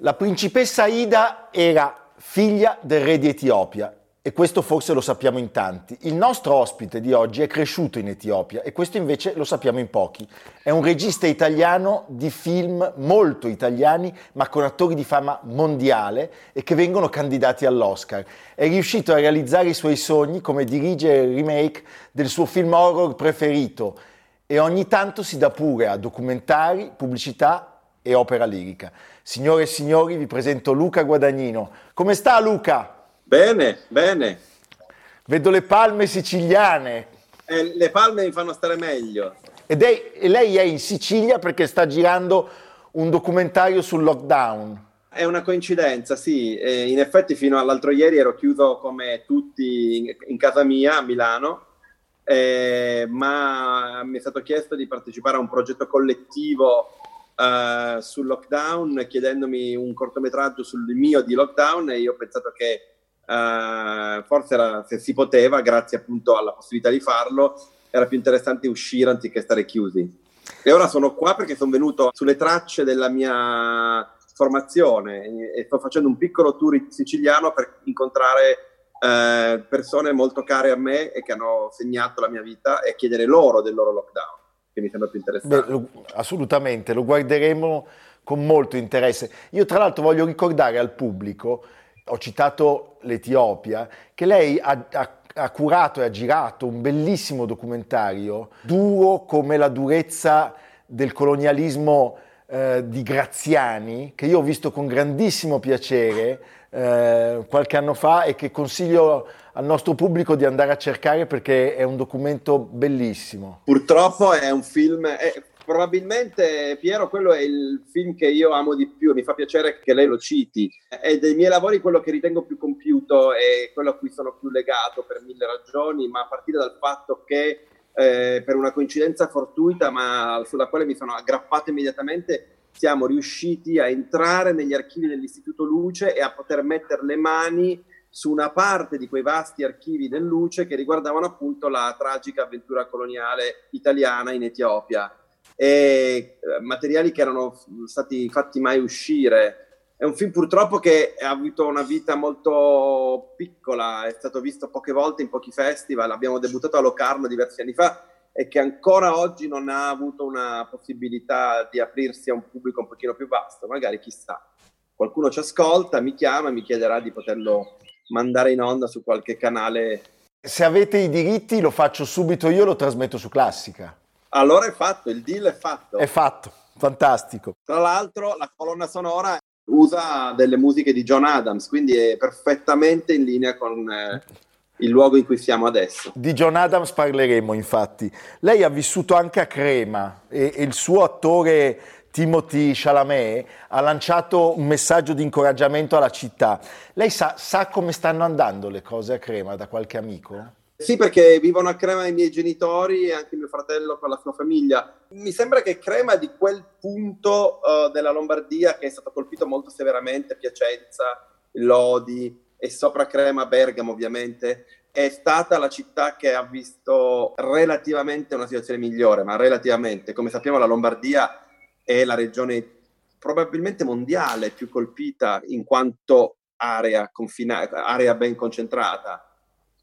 La principessa Ida era figlia del re di Etiopia e questo forse lo sappiamo in tanti. Il nostro ospite di oggi è cresciuto in Etiopia e questo invece lo sappiamo in pochi. È un regista italiano di film molto italiani ma con attori di fama mondiale e che vengono candidati all'Oscar. È riuscito a realizzare i suoi sogni come dirigere il remake del suo film horror preferito e ogni tanto si dà pure a documentari, pubblicità e opera lirica. Signore e signori, vi presento Luca Guadagnino. Come sta Luca? Bene, bene. Vedo le palme siciliane. Eh, le palme mi fanno stare meglio. Ed è, e lei è in Sicilia perché sta girando un documentario sul lockdown. È una coincidenza, sì. Eh, in effetti fino all'altro ieri ero chiuso come tutti in, in casa mia a Milano, eh, ma mi è stato chiesto di partecipare a un progetto collettivo eh, sul lockdown, chiedendomi un cortometraggio sul mio di lockdown e io ho pensato che Uh, forse era, se si poteva, grazie appunto alla possibilità di farlo, era più interessante uscire anziché stare chiusi. E ora sono qua perché sono venuto sulle tracce della mia formazione e sto facendo un piccolo tour siciliano per incontrare uh, persone molto care a me e che hanno segnato la mia vita e chiedere loro del loro lockdown, che mi sembra più interessante. Beh, assolutamente, lo guarderemo con molto interesse. Io tra l'altro voglio ricordare al pubblico ho citato l'Etiopia, che lei ha, ha, ha, curato e ha girato un bellissimo documentario, duro come la durezza del colonialismo eh, di Graziani, che io ho visto con grandissimo piacere eh, qualche anno fa e che consiglio al nostro pubblico di andare a cercare perché è un documento bellissimo. Purtroppo è un film, è, probabilmente Piero quello è il film che io amo di più, mi fa piacere che lei lo citi. È dei miei lavori quello che ritengo più compiuto e quello a cui sono più legato per mille ragioni, ma a partire dal fatto che eh, per una coincidenza fortuita, ma sulla quale mi sono aggrappato immediatamente, siamo riusciti a entrare negli archivi dell'Istituto Luce e a poter mettere le mani su una parte di quei vasti archivi del Luce che riguardavano appunto la tragica avventura coloniale italiana in Etiopia e eh, materiali che erano stati fatti mai uscire. È un film purtroppo che ha avuto una vita molto piccola, è stato visto poche volte in pochi festival, abbiamo debuttato a Locarno diversi anni fa e che ancora oggi non ha avuto una possibilità di aprirsi a un pubblico un pochino più vasto, magari chissà. Qualcuno ci ascolta, mi chiama, mi chiederà di poterlo mandare in onda su qualche canale. Se avete i diritti lo faccio subito io, lo trasmetto su Classica. Allora è fatto, il deal è fatto. È fatto, fantastico. Tra l'altro la colonna sonora usa delle musiche di John Adams, quindi è perfettamente in linea con eh, il luogo in cui siamo adesso. Di John Adams parleremo infatti. Lei ha vissuto anche a Crema e, e il suo attore Timothy Chalamet ha lanciato un messaggio di incoraggiamento alla città. Lei sa, sa come stanno andando le cose a Crema da qualche amico? Sì, perché vivono a Crema i miei genitori e anche mio fratello con la sua famiglia. Mi sembra che Crema di quel punto uh, della Lombardia che è stato colpito molto severamente, Piacenza, Lodi e sopra Crema, Bergamo ovviamente, è stata la città che ha visto relativamente una situazione migliore, ma relativamente. Come sappiamo la Lombardia è la regione probabilmente mondiale più colpita in quanto area, confinata, area ben concentrata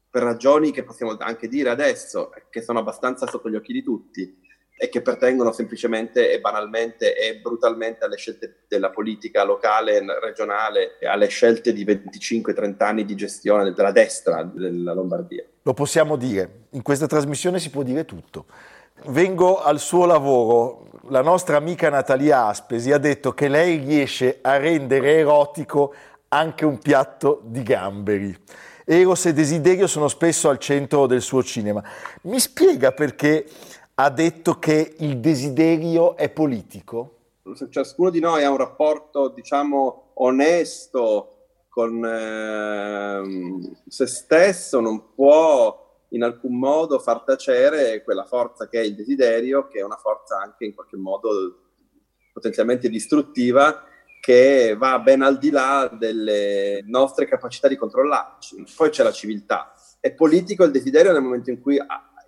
per ragioni che possiamo anche dire adesso, che sono abbastanza sotto gli occhi di tutti. E che pertengono semplicemente e banalmente e brutalmente alle scelte della politica locale, regionale, alle scelte di 25-30 anni di gestione della destra della Lombardia. Lo possiamo dire, in questa trasmissione si può dire tutto. Vengo al suo lavoro, la nostra amica Natalia Aspesi ha detto che lei riesce a rendere erotico anche un piatto di gamberi. Eros e desiderio sono spesso al centro del suo cinema. Mi spiega perché ha detto che il desiderio è politico? Ciascuno di noi ha un rapporto, diciamo, onesto con eh, se stesso, non può in alcun modo far tacere quella forza che è il desiderio, che è una forza anche in qualche modo potenzialmente distruttiva, che va ben al di là delle nostre capacità di controllarci. Poi c'è la civiltà. È politico il desiderio nel momento in cui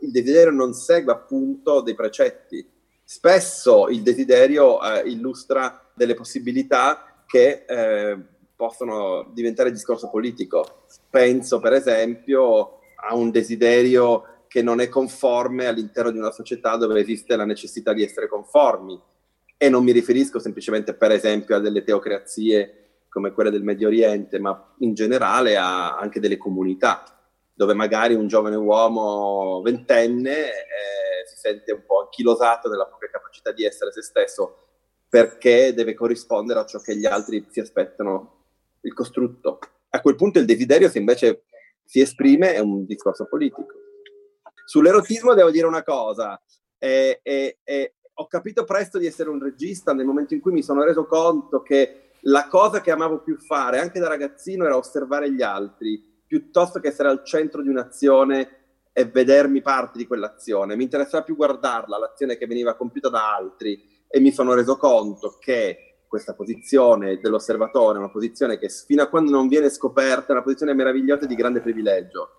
il desiderio non segue appunto dei precetti. Spesso il desiderio eh, illustra delle possibilità che eh, possono diventare discorso politico. Penso per esempio a un desiderio che non è conforme all'interno di una società dove esiste la necessità di essere conformi. E non mi riferisco semplicemente per esempio a delle teocrazie come quelle del Medio Oriente, ma in generale a anche delle comunità dove magari un giovane uomo ventenne eh, si sente un po' anchilosato nella propria capacità di essere se stesso perché deve corrispondere a ciò che gli altri si aspettano, il costrutto. A quel punto il desiderio, se invece si esprime, è un discorso politico. Sull'erotismo devo dire una cosa, eh, eh, ho capito presto di essere un regista nel momento in cui mi sono reso conto che la cosa che amavo più fare, anche da ragazzino, era osservare gli altri piuttosto che essere al centro di un'azione e vedermi parte di quell'azione. Mi interessava più guardarla, l'azione che veniva compiuta da altri e mi sono reso conto che questa posizione dell'osservatore una posizione che fino a quando non viene scoperta è una posizione meravigliosa e di grande privilegio.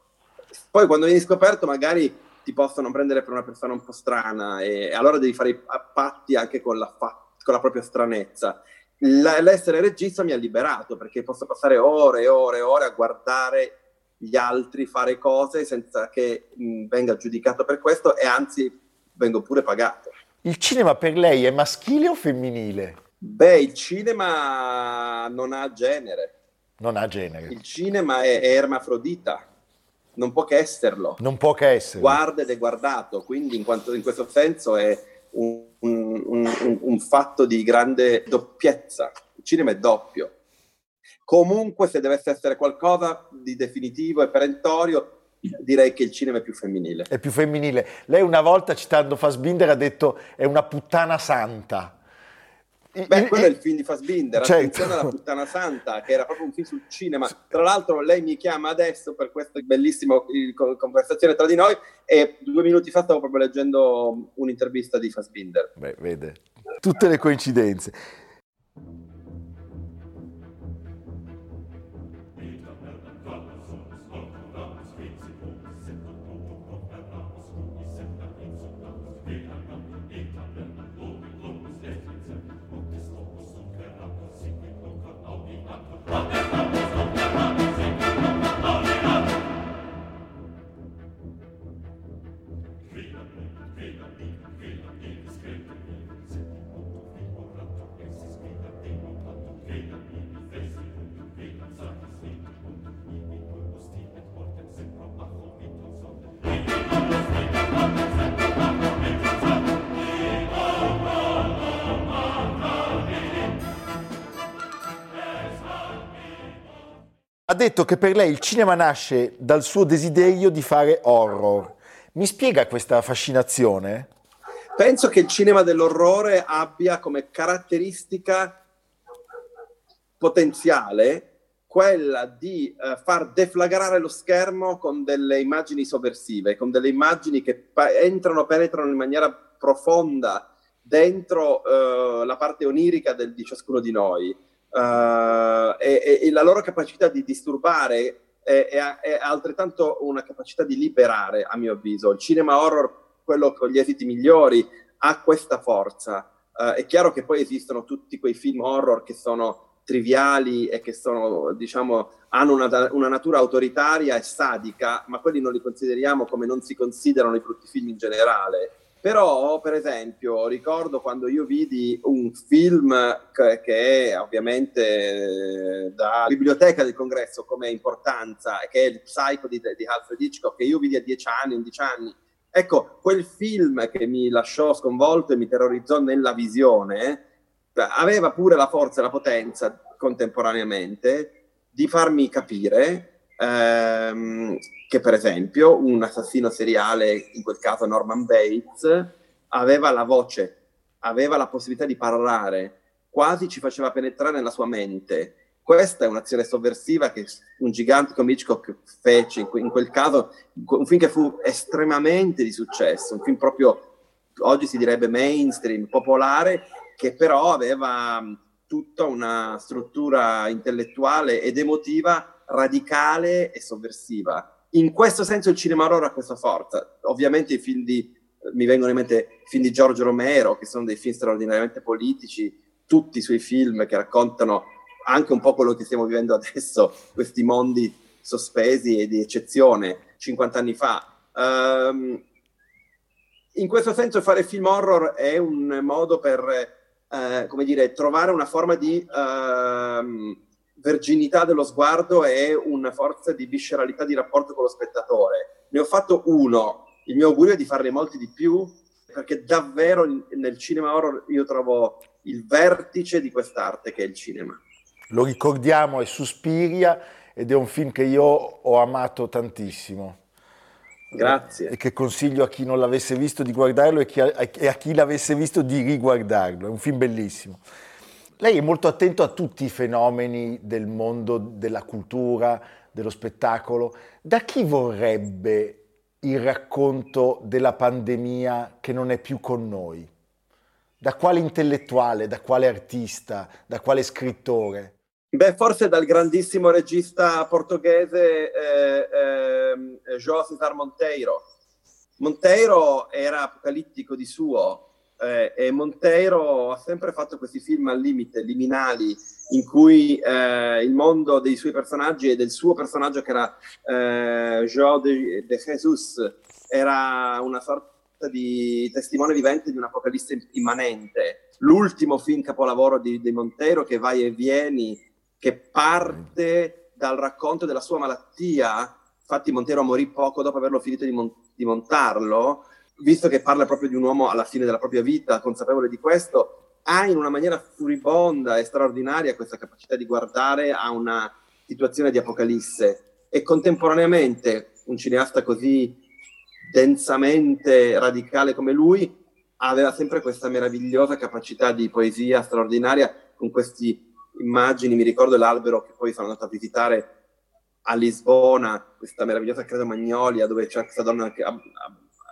Poi quando vieni scoperto magari ti possono prendere per una persona un po' strana e, allora devi fare i patti anche con la, fa- con la propria stranezza l'essere regista mi ha liberato perché posso passare ore e ore e ore a guardare gli altri fare cose senza che mh, venga giudicato per questo e anzi vengo pure pagato. Il cinema per lei è maschile o femminile? Beh, il cinema non ha genere. Non ha genere. Il cinema è, è ermafrodita, non può che esserlo. Non può che esserlo. Guarda ed è guardato, quindi in, quanto, in questo senso è un, un, un, un fatto di grande doppiezza. Il cinema è doppio. Comunque, se dovesse essere qualcosa di definitivo e perentorio, direi che il cinema è più femminile. È più femminile. Lei una volta, citando Fassbinder, ha detto è una puttana santa. Beh, quello è il film di Fassbinder, certo. attenzione alla puttana santa, che era proprio un film sul cinema. Tra l'altro lei mi chiama adesso per questa bellissima conversazione tra di noi e due minuti fa stavo proprio leggendo un'intervista di Fassbinder. Beh, vede, tutte le coincidenze. Detto che per lei il cinema nasce dal suo desiderio di fare horror. Mi spiega questa fascinazione? Penso che il cinema dell'orrore abbia come caratteristica potenziale quella di uh, far deflagrare lo schermo con delle immagini sovversive, con delle immagini che pa- entrano, penetrano in maniera profonda dentro uh, la parte onirica del, di ciascuno di noi uh, e, e, la loro capacità di disturbare è, è, è, altrettanto una capacità di liberare, a mio avviso. Il cinema horror, quello con gli esiti migliori, ha questa forza. Uh, è chiaro che poi esistono tutti quei film horror che sono triviali e che sono, diciamo, hanno una, una, natura autoritaria e sadica, ma quelli non li consideriamo come non si considerano i brutti film in generale. Però, per esempio, ricordo quando io vidi un film che, è ovviamente eh, da biblioteca del congresso come importanza, che è il Psycho di, di Alfred Hitchcock, che io vidi a 10 anni, 11 anni. Ecco, quel film che mi lasciò sconvolto e mi terrorizzò nella visione, aveva pure la forza e la potenza contemporaneamente di farmi capire ehm, che per esempio un assassino seriale, in quel caso Norman Bates, aveva la voce, aveva la possibilità di parlare, quasi ci faceva penetrare nella sua mente. Questa è un'azione sovversiva che un gigante come Hitchcock fece in, que- in quel caso, un film che fu estremamente di successo, un film proprio, oggi si direbbe mainstream, popolare, che però aveva tutta una struttura intellettuale ed emotiva radicale e sovversiva. In questo senso il cinema horror ha questa forza. Ovviamente i film di, mi vengono in mente film di Giorgio Romero, che sono dei film straordinariamente politici, tutti i suoi film che raccontano anche un po' quello che stiamo vivendo adesso, questi mondi sospesi e di eccezione 50 anni fa. Um, in questo senso fare film horror è un modo per eh, come dire, trovare una forma di uh, verginità dello sguardo e una forza di visceralità di rapporto con lo spettatore. Ne ho fatto uno, il mio augurio è di farne molti di più, perché davvero nel cinema horror io trovo il vertice di quest'arte che è il cinema. Lo ricordiamo, è Suspiria ed è un film che io ho amato tantissimo. Grazie. E che consiglio a chi non l'avesse visto di guardarlo e, a, e a chi l'avesse visto di riguardarlo. È un film bellissimo. Lei è molto attento a tutti i fenomeni del mondo della cultura, dello spettacolo. Da chi vorrebbe il racconto della pandemia che non è più con noi? Da quale intellettuale, da quale artista, da quale scrittore? Beh, forse dal grandissimo regista portoghese eh, eh, João César Monteiro. Monteiro era apocalittico di suo eh, e Monteiro ha sempre fatto questi film al limite, liminali, in cui eh, il mondo dei suoi personaggi e del suo personaggio che era eh, João de, de Jesus era una sorta di testimone vivente di un'apocalisse immanente. L'ultimo film capolavoro di, di Monteiro che vai e vieni che parte dal racconto della sua malattia. Infatti Montero morì poco dopo averlo finito di, mon- di montarlo, visto che parla proprio di un uomo alla fine della propria vita, consapevole di questo, ha in una maniera furibonda e straordinaria questa capacità di guardare a una situazione di apocalisse. E contemporaneamente un cineasta così densamente radicale come lui aveva sempre questa meravigliosa capacità di poesia straordinaria con questi immagini, mi ricordo l'albero che poi sono andato a visitare a Lisbona, questa meravigliosa Credo Magnolia, dove c'è questa donna che,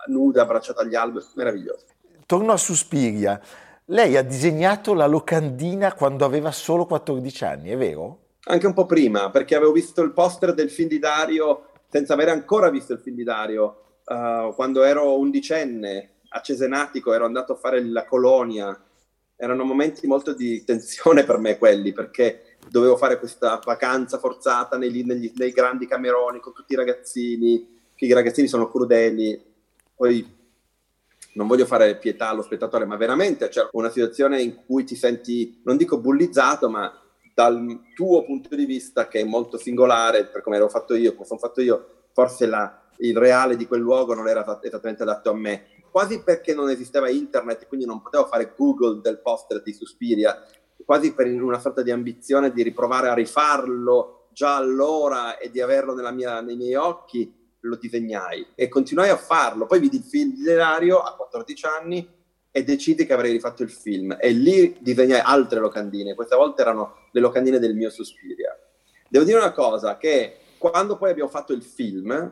nuda abbracciata agli alberi, meraviglioso. Torno a Suspiria. Lei ha disegnato la locandina quando aveva solo 14 anni, è vero? Anche un po' prima, perché avevo visto il poster del film di Dario senza avere ancora visto il film di Dario. Uh, quando ero undicenne a Cesenatico ero andato a fare la colonia erano momenti molto di tensione per me quelli, perché dovevo fare questa vacanza forzata nei, negli, nei grandi cameroni con tutti i ragazzini, che i ragazzini sono crudeli, poi non voglio fare pietà allo spettatore, ma veramente c'è una situazione in cui ti senti, non dico bullizzato, ma dal tuo punto di vista, che è molto singolare, per come ero fatto io, come sono fatto io, forse la, il reale di quel luogo non era esattamente adatto a me. Quasi perché non esisteva internet, quindi non potevo fare Google del poster di Suspiria, quasi per una sorta di ambizione di riprovare a rifarlo già allora e di averlo mia, nei miei occhi, lo disegnai e continuai a farlo. Poi vidi il film di Delario a 14 anni e decidi che avrei rifatto il film e lì disegnai altre locandine, questa volta erano le locandine del mio Suspiria. Devo dire una cosa, che quando poi abbiamo fatto il film,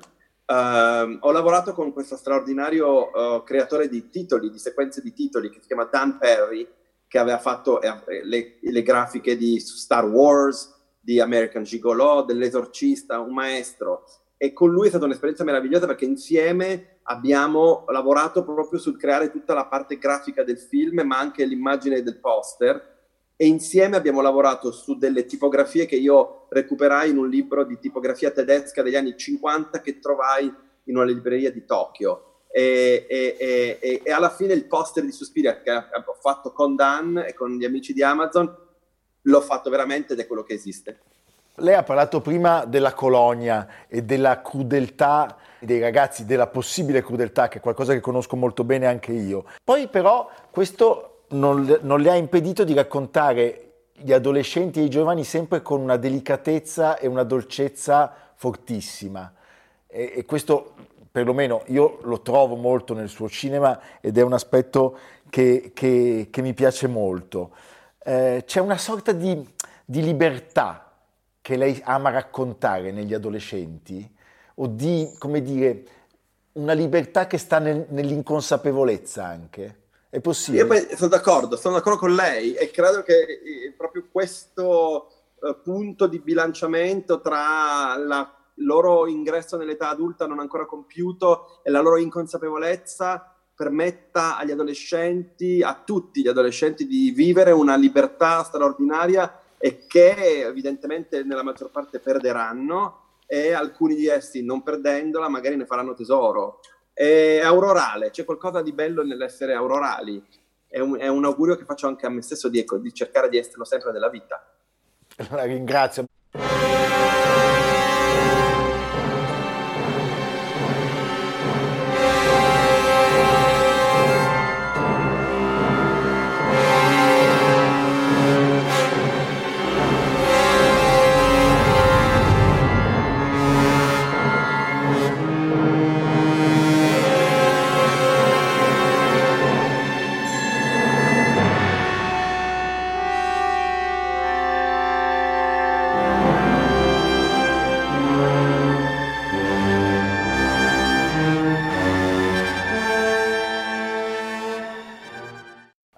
Uh, ho lavorato con questo straordinario uh, creatore di titoli, di sequenze di titoli, che si chiama Dan Perry, che aveva fatto eh, le, le, grafiche di Star Wars, di American Gigolo, dell'Esorcista, un maestro. E con lui è stata un'esperienza meravigliosa perché insieme abbiamo lavorato proprio sul creare tutta la parte grafica del film, ma anche l'immagine del poster e insieme abbiamo lavorato su delle tipografie che io recuperai in un libro di tipografia tedesca degli anni 50 che trovai in una libreria di Tokyo. e, e, e, e, alla fine il poster di Suspiria che ho fatto con Dan e con gli amici di Amazon l'ho fatto veramente ed è quello che esiste. Lei ha parlato prima della colonia e della crudeltà dei ragazzi, della possibile crudeltà, che è qualcosa che conosco molto bene anche io. Poi però questo non, non le ha impedito di raccontare gli adolescenti e i giovani sempre con una delicatezza e una dolcezza fortissima. E, e, questo, perlomeno, io lo trovo molto nel suo cinema ed è un aspetto che, che, che mi piace molto. Eh, c'è una sorta di, di libertà che lei ama raccontare negli adolescenti o di, come dire, una libertà che sta nel, nell'inconsapevolezza anche? È possibile? Io poi sono d'accordo, sono d'accordo con lei e credo che eh, proprio questo uh, punto di bilanciamento tra il loro ingresso nell'età adulta non ancora compiuto e la loro inconsapevolezza permetta agli adolescenti, a tutti gli adolescenti, di vivere una libertà straordinaria e che evidentemente nella maggior parte perderanno e alcuni di essi non perdendola magari ne faranno tesoro. È aurorale, c'è qualcosa di bello nell'essere aurorali. È un, è un augurio che faccio anche a me stesso di, ecco, di cercare di esserlo sempre nella vita. La ringrazio.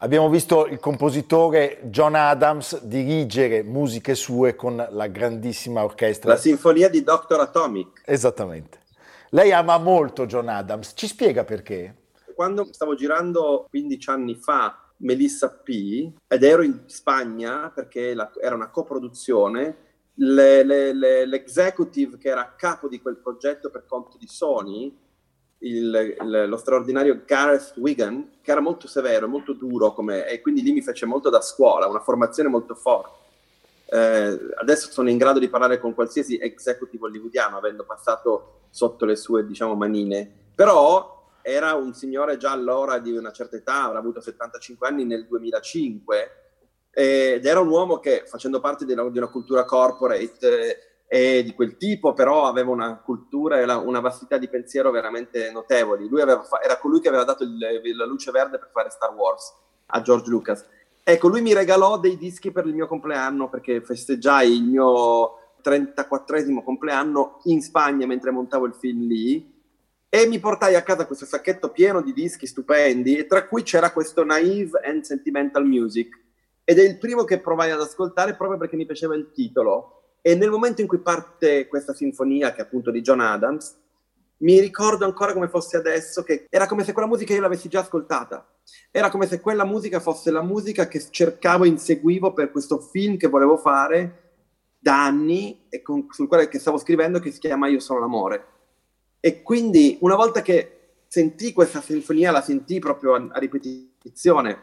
Abbiamo visto il compositore John Adams dirigere musiche sue con la grandissima orchestra. La sinfonia di Dr. Atomic. Esattamente. Lei ama molto John Adams, ci spiega perché? Quando stavo girando 15 anni fa Melissa P ed ero in Spagna perché la, era una coproduzione, le, le, le, l'executive che era a capo di quel progetto per conto di Sony il, il, lo straordinario Gareth Wigan, che era molto severo, molto duro, come, e quindi lì mi fece molto da scuola, una formazione molto forte. Eh, adesso sono in grado di parlare con qualsiasi executive hollywoodiano, avendo passato sotto le sue, diciamo, manine. Però era un signore già allora di una certa età, avrà avuto 75 anni nel 2005, ed era un uomo che, facendo parte di una, di una cultura corporate, e di quel tipo, però aveva una cultura e una vastità di pensiero veramente notevoli. Lui aveva, era colui che aveva dato il, la luce verde per fare Star Wars a George Lucas. Ecco, lui mi regalò dei dischi per il mio compleanno perché festeggiai il mio 34esimo compleanno in Spagna mentre montavo il film lì e mi portai a casa questo sacchetto pieno di dischi stupendi e tra cui c'era questo Naive and Sentimental Music ed è il primo che provai ad ascoltare proprio perché mi piaceva il titolo e nel momento in cui parte questa sinfonia, che è appunto di John Adams, mi ricordo ancora come fosse adesso, che era come se quella musica io l'avessi già ascoltata. Era come se quella musica fosse la musica che cercavo e inseguivo per questo film che volevo fare da anni e con, sul quale stavo scrivendo che si chiama Io sono l'amore. E quindi una volta che sentii questa sinfonia, la sentii proprio a, a ripetizione,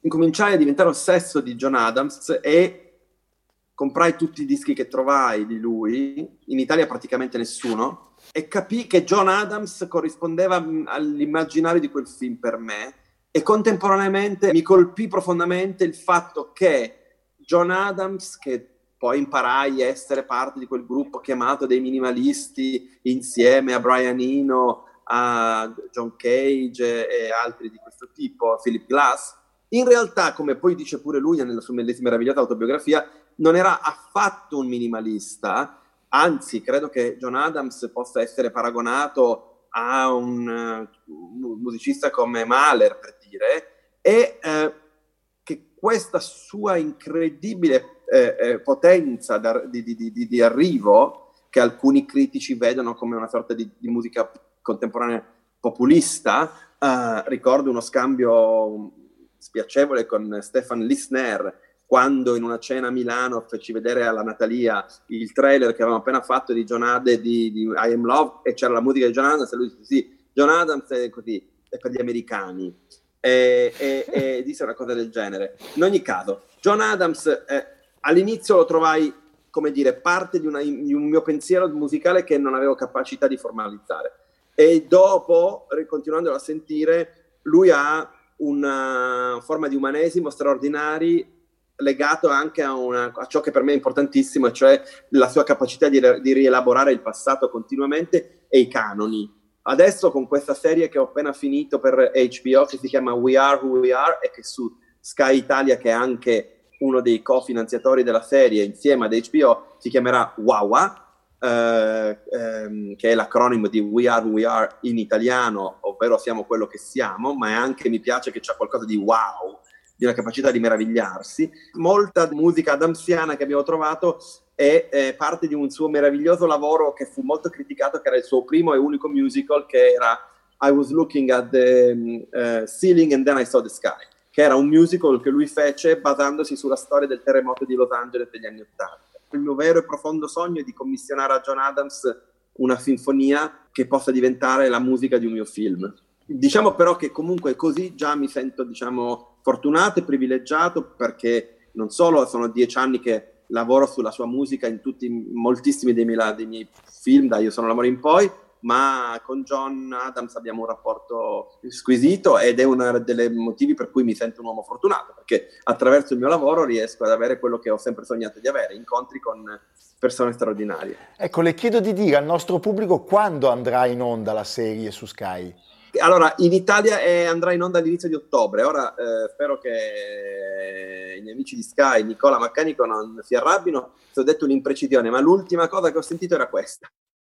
incominciai a diventare ossesso di John Adams e comprai tutti i dischi che trovai di lui, in Italia praticamente nessuno, e capì che John Adams corrispondeva all'immaginario di quel film per me e contemporaneamente mi colpì profondamente il fatto che John Adams, che poi imparai a essere parte di quel gruppo chiamato dei minimalisti insieme a Brian Eno, a John Cage e altri di questo tipo, Philip Glass, in realtà, come poi dice pure lui nella sua meravigliosa autobiografia, non era affatto un minimalista, anzi credo che John Adams possa essere paragonato a un uh, musicista come Mahler, per dire, e uh, che questa sua incredibile eh, eh, potenza di, di, di, di, arrivo, che alcuni critici vedono come una sorta di, musica contemporanea populista, uh, ricordo uno scambio spiacevole con Stefan Lissner, quando in una cena a Milano feci vedere alla Natalia il trailer che avevamo appena fatto di John Ade di, di I Am Love e c'era la musica di John Adams e lui disse sì, John Adams è così, è per gli americani, e, e, e disse una cosa del genere. In ogni caso, John Adams eh, all'inizio lo trovai, come dire, parte di, una, di un mio pensiero musicale che non avevo capacità di formalizzare. E dopo, continuando a sentire, lui ha una forma di umanesimo straordinario legato anche a, una, a, ciò che per me è importantissimo, cioè la sua capacità di, di, rielaborare il passato continuamente e i canoni. Adesso con questa serie che ho appena finito per HBO che si chiama We Are Who We Are e che su Sky Italia, che è anche uno dei cofinanziatori della serie insieme ad HBO, si chiamerà Wawa, eh, ehm, che è l'acronimo di We Are Who We Are in italiano, ovvero siamo quello che siamo, ma è anche mi piace che c'è qualcosa di wow di una capacità di meravigliarsi. Molta musica adamsiana che abbiamo trovato è, è, parte di un suo meraviglioso lavoro che fu molto criticato, che era il suo primo e unico musical, che era I Was Looking at the uh, Ceiling and Then I Saw the Sky, che era un musical che lui fece basandosi sulla storia del terremoto di Los Angeles degli anni Ottanta. Il mio vero e profondo sogno è di commissionare a John Adams una sinfonia che possa diventare la musica di un mio film. Diciamo però che comunque così già mi sento, diciamo, fortunato e privilegiato perché non solo sono dieci anni che lavoro sulla sua musica in tutti, moltissimi dei miei, dei miei film, da Io sono l'amore in poi, ma con John Adams abbiamo un rapporto squisito ed è uno dei motivi per cui mi sento un uomo fortunato, perché attraverso il mio lavoro riesco ad avere quello che ho sempre sognato di avere, incontri con persone straordinarie. Ecco, le chiedo di dire al nostro pubblico quando andrà in onda la serie su Sky. Allora, in Italia è, andrà in onda all'inizio di ottobre. Ora eh, spero che i miei amici di Sky, Nicola Maccanico, non si arrabbino. Ti ho detto un'imprecisione, ma l'ultima cosa che ho sentito era questa.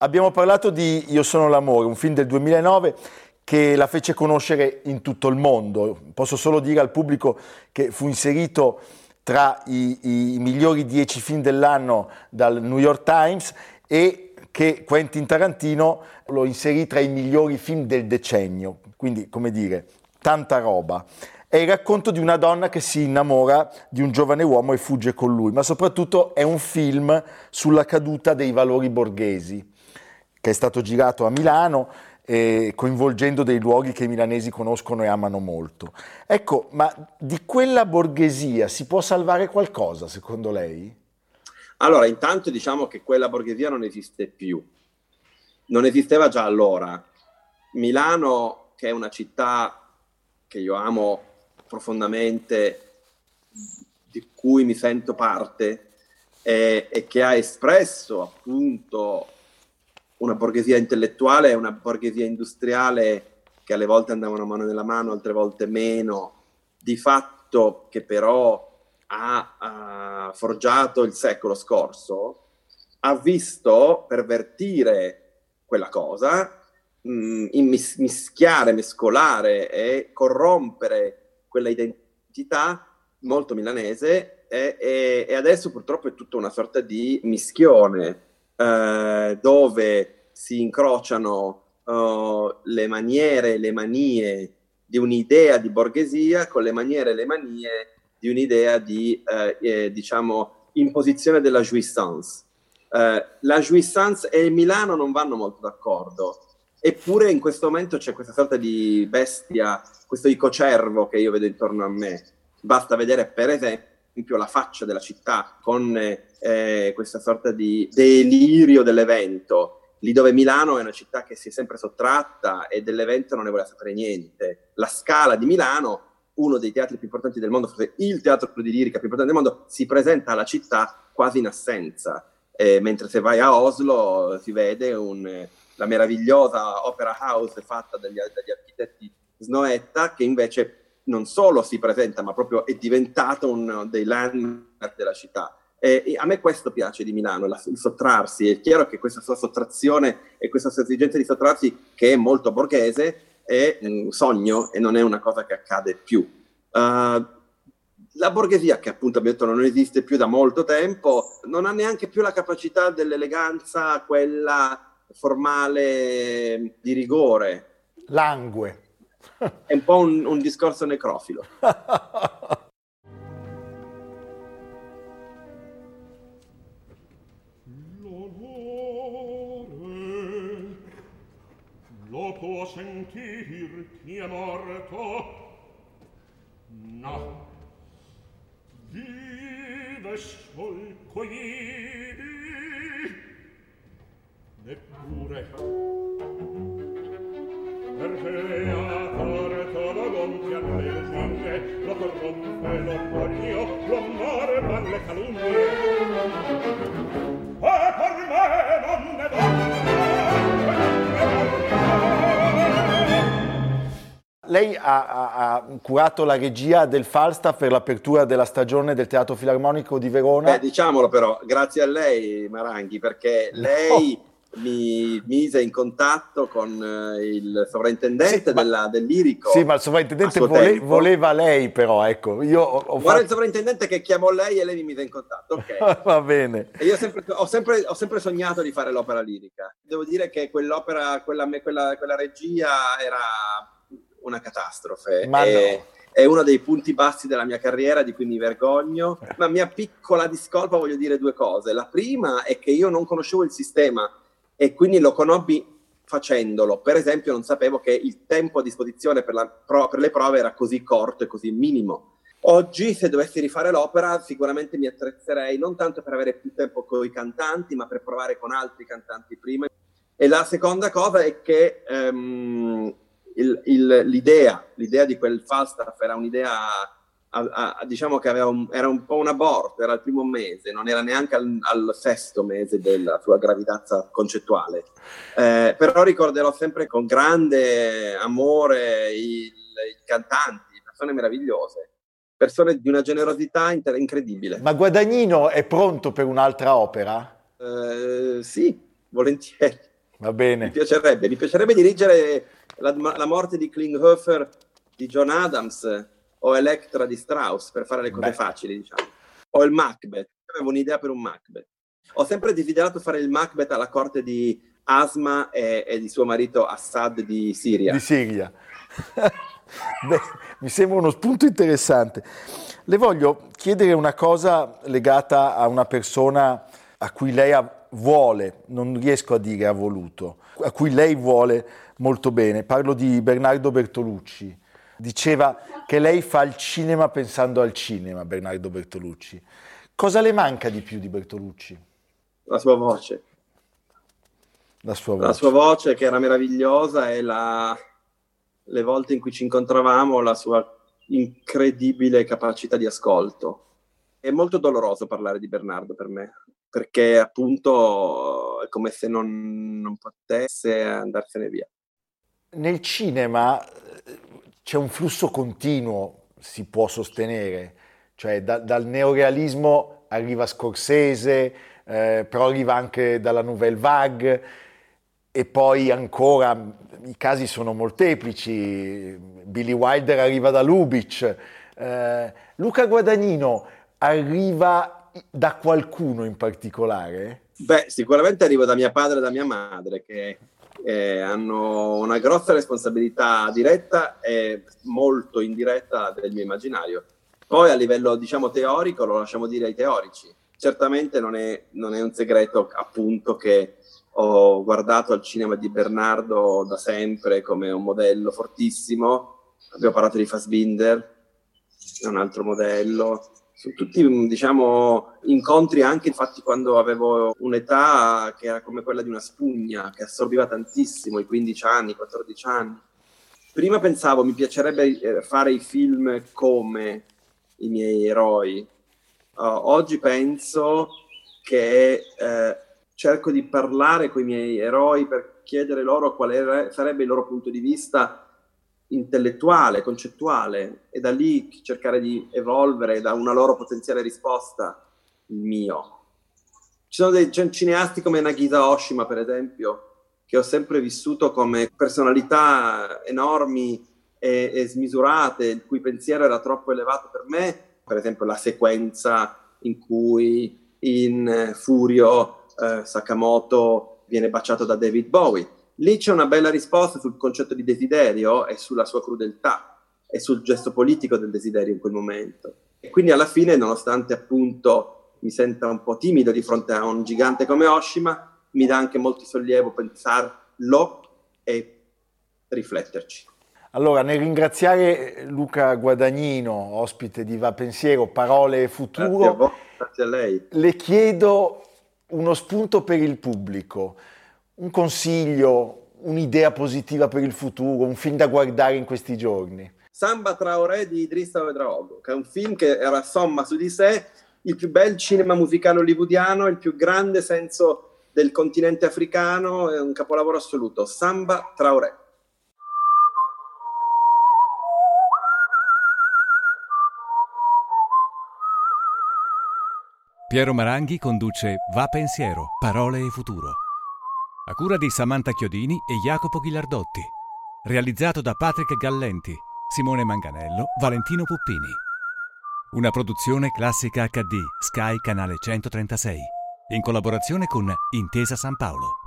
Abbiamo parlato di Io sono l'amore, un film del 2009 che la fece conoscere in tutto il mondo. Posso solo dire al pubblico che fu inserito tra i, i migliori dieci film dell'anno dal New York Times e che Quentin Tarantino lo inserì tra i migliori film del decennio, quindi come dire, tanta roba. È il racconto di una donna che si innamora di un giovane uomo e fugge con lui, ma soprattutto è un film sulla caduta dei valori borghesi, che è stato girato a Milano, eh, coinvolgendo dei luoghi che i milanesi conoscono e amano molto. Ecco, ma di quella borghesia si può salvare qualcosa, secondo lei? Allora, intanto diciamo che quella borghesia non esiste più. Non esisteva già allora. Milano, che è una città che io amo profondamente, di cui mi sento parte, e, e che ha espresso appunto una borghesia intellettuale e una borghesia industriale che alle volte andavano mano nella mano, altre volte meno, di fatto che però ha, ha forgiato il secolo scorso, ha visto pervertire quella cosa, mh, mm, mis- mischiare, mescolare e corrompere quella identità molto milanese e, e, e, adesso purtroppo è tutta una sorta di mischione eh, dove si incrociano uh, le maniere, le manie di un'idea di borghesia con le maniere e le manie di un'idea di, eh, eh, diciamo, imposizione della jouissance. Eh, la jouissance e Milano non vanno molto d'accordo, eppure in questo momento c'è questa sorta di bestia, questo icocervo che io vedo intorno a me. Basta vedere per esempio la faccia della città con eh, questa sorta di delirio dell'evento, lì dove Milano è una città che si è sempre sottratta e dell'evento non ne vuole sapere niente. La scala di Milano uno dei teatri più importanti del mondo, forse il teatro di lirica più importante del mondo, si presenta alla città quasi in assenza. Eh, mentre se vai a Oslo si vede un, la meravigliosa opera house fatta dagli, dagli architetti Snoetta, che invece non solo si presenta, ma proprio è diventato uno dei landmark della città. E a me questo piace di Milano, la, il sottrarsi. È chiaro che questa sua sottrazione e questa sua esigenza di sottrarsi, che è molto borghese, è un sogno e non è una cosa che accade più. Uh, la borghesia, che appunto abbiamo detto non esiste più da molto tempo, non ha neanche più la capacità dell'eleganza, quella formale di rigore. Langue. È un po' un, un discorso necrofilo. morto può sentir chi è morto. No vive sol coibi neppure. Perché a torto lo gonfia le lusinge lo corrompe lo corrio lo morba le calunnie. E per me non ne dorme Lei ha, ha, ha, curato la regia del Falstaff per l'apertura della stagione del Teatro Filarmonico di Verona. Beh, diciamolo però, grazie a lei Maranghi, perché lei oh mi mise in contatto con eh, il sovrintendente sì, della, del lirico. Sì, ma il sovrintendente vole, voleva lei, però, ecco. Io ho, ho fatto... il sovrintendente che chiamò lei e lei mi mise in contatto. Ok. Va bene. E io sempre, ho, sempre, ho, sempre, sognato di fare l'opera lirica. Devo dire che quell'opera, quella, quella, quella regia era una catastrofe. Ma e... no è uno dei punti bassi della mia carriera di cui mi vergogno, ma mia piccola discolpa voglio dire due cose. La prima è che io non conoscevo il sistema e quindi lo conobbi facendolo. Per esempio, non sapevo che il tempo a disposizione per, pro- per, le prove era così corto e così minimo. Oggi, se dovessi rifare l'opera, sicuramente mi attrezzerei non tanto per avere più tempo con i cantanti, ma per provare con altri cantanti prima. E la seconda cosa è che um, il, il, l'idea, l'idea di quel Falstaff era un'idea a, a, diciamo che un, era un po' un aborto, era il primo mese, non era neanche al, al sesto mese della sua gravidanza concettuale. Eh, però ricorderò sempre con grande amore i, cantanti, persone meravigliose, persone di una generosità inter- incredibile. Ma Guadagnino è pronto per un'altra opera? Eh, sì, volentieri. Va bene. Mi piacerebbe, mi piacerebbe dirigere la, la morte di Klinghoffer di John Adams o Electra di Strauss per fare le cose Beh. facili, diciamo. O il Macbeth. Avevo un'idea per un Macbeth. Ho sempre desiderato fare il Macbeth alla corte di Asma e, e di suo marito Assad di Siria. Di Siria. Beh, mi sembra uno spunto interessante. Le voglio chiedere una cosa legata a una persona a cui lei vuole, non riesco a dire ha voluto, a cui lei vuole molto bene. Parlo di Bernardo Bertolucci. Diceva che lei fa il cinema pensando al cinema, Bernardo Bertolucci. Cosa le manca di più di Bertolucci? La sua voce. La sua voce, la sua voce che era meravigliosa e la... le volte in cui ci incontravamo, la sua incredibile capacità di ascolto. È molto doloroso parlare di Bernardo per me, perché appunto è come se non, non potesse andarsene via. Nel cinema c'è un flusso continuo, si può sostenere, cioè da, dal neorealismo arriva Scorsese, eh, però arriva anche dalla Nouvelle Vague e poi ancora i casi sono molteplici, Billy Wilder arriva da Lubitsch, eh, Luca Guadagnino arriva da qualcuno in particolare? Beh, sicuramente arriva da mio padre e da mia madre che eh, hanno una grossa responsabilità diretta e molto indiretta del mio immaginario. Poi a livello, diciamo, teorico, lo lasciamo dire ai teorici. Certamente non è, non è un segreto, appunto, che ho guardato al cinema di Bernardo da sempre come un modello fortissimo. Abbiamo parlato di Fassbinder, è un altro modello sono tutti diciamo, incontri anche infatti quando avevo un'età che era come quella di una spugna, che assorbiva tantissimo, i 15 anni, 14 anni. Prima pensavo mi piacerebbe eh, fare i film come i miei eroi. Uh, oggi penso che eh, cerco di parlare con i miei eroi per chiedere loro qual era, sarebbe il loro punto di vista intellettuale, concettuale e da lì cercare di evolvere da una loro potenziale risposta il mio. Ci sono dei cineasti come Nagisa Oshima, per esempio, che ho sempre vissuto come personalità enormi e, e smisurate, il cui pensiero era troppo elevato per me. Per esempio la sequenza in cui in Furio eh, Sakamoto viene baciato da David Bowie Lì c'è una bella risposta sul concetto di desiderio e sulla sua crudeltà e sul gesto politico del desiderio in quel momento. E quindi alla fine, nonostante appunto mi senta un po' timido di fronte a un gigante come Oshima, mi dà anche molto sollievo pensarlo e rifletterci. Allora, nel ringraziare Luca Guadagnino, ospite di Va Pensiero, Parole e Futuro, grazie a, voi, grazie a lei. le chiedo uno spunto per il pubblico, un consiglio, un'idea positiva per il futuro, un film da guardare in questi giorni. Samba Traoré di Idrissa Oedraogo, che è un film che rassomma su di sé il più bel cinema musicale hollywoodiano, il più grande senso del continente africano, è un capolavoro assoluto, Samba Traoré. Piero Maranghi conduce Va Pensiero, Parole e Futuro. A cura di Samantha Chiodini e Jacopo Ghilardotti. Realizzato da Patrick Gallenti, Simone Manganello, Valentino Puppini. Una produzione classica HD, Sky Canale 136. In collaborazione con Intesa San Paolo.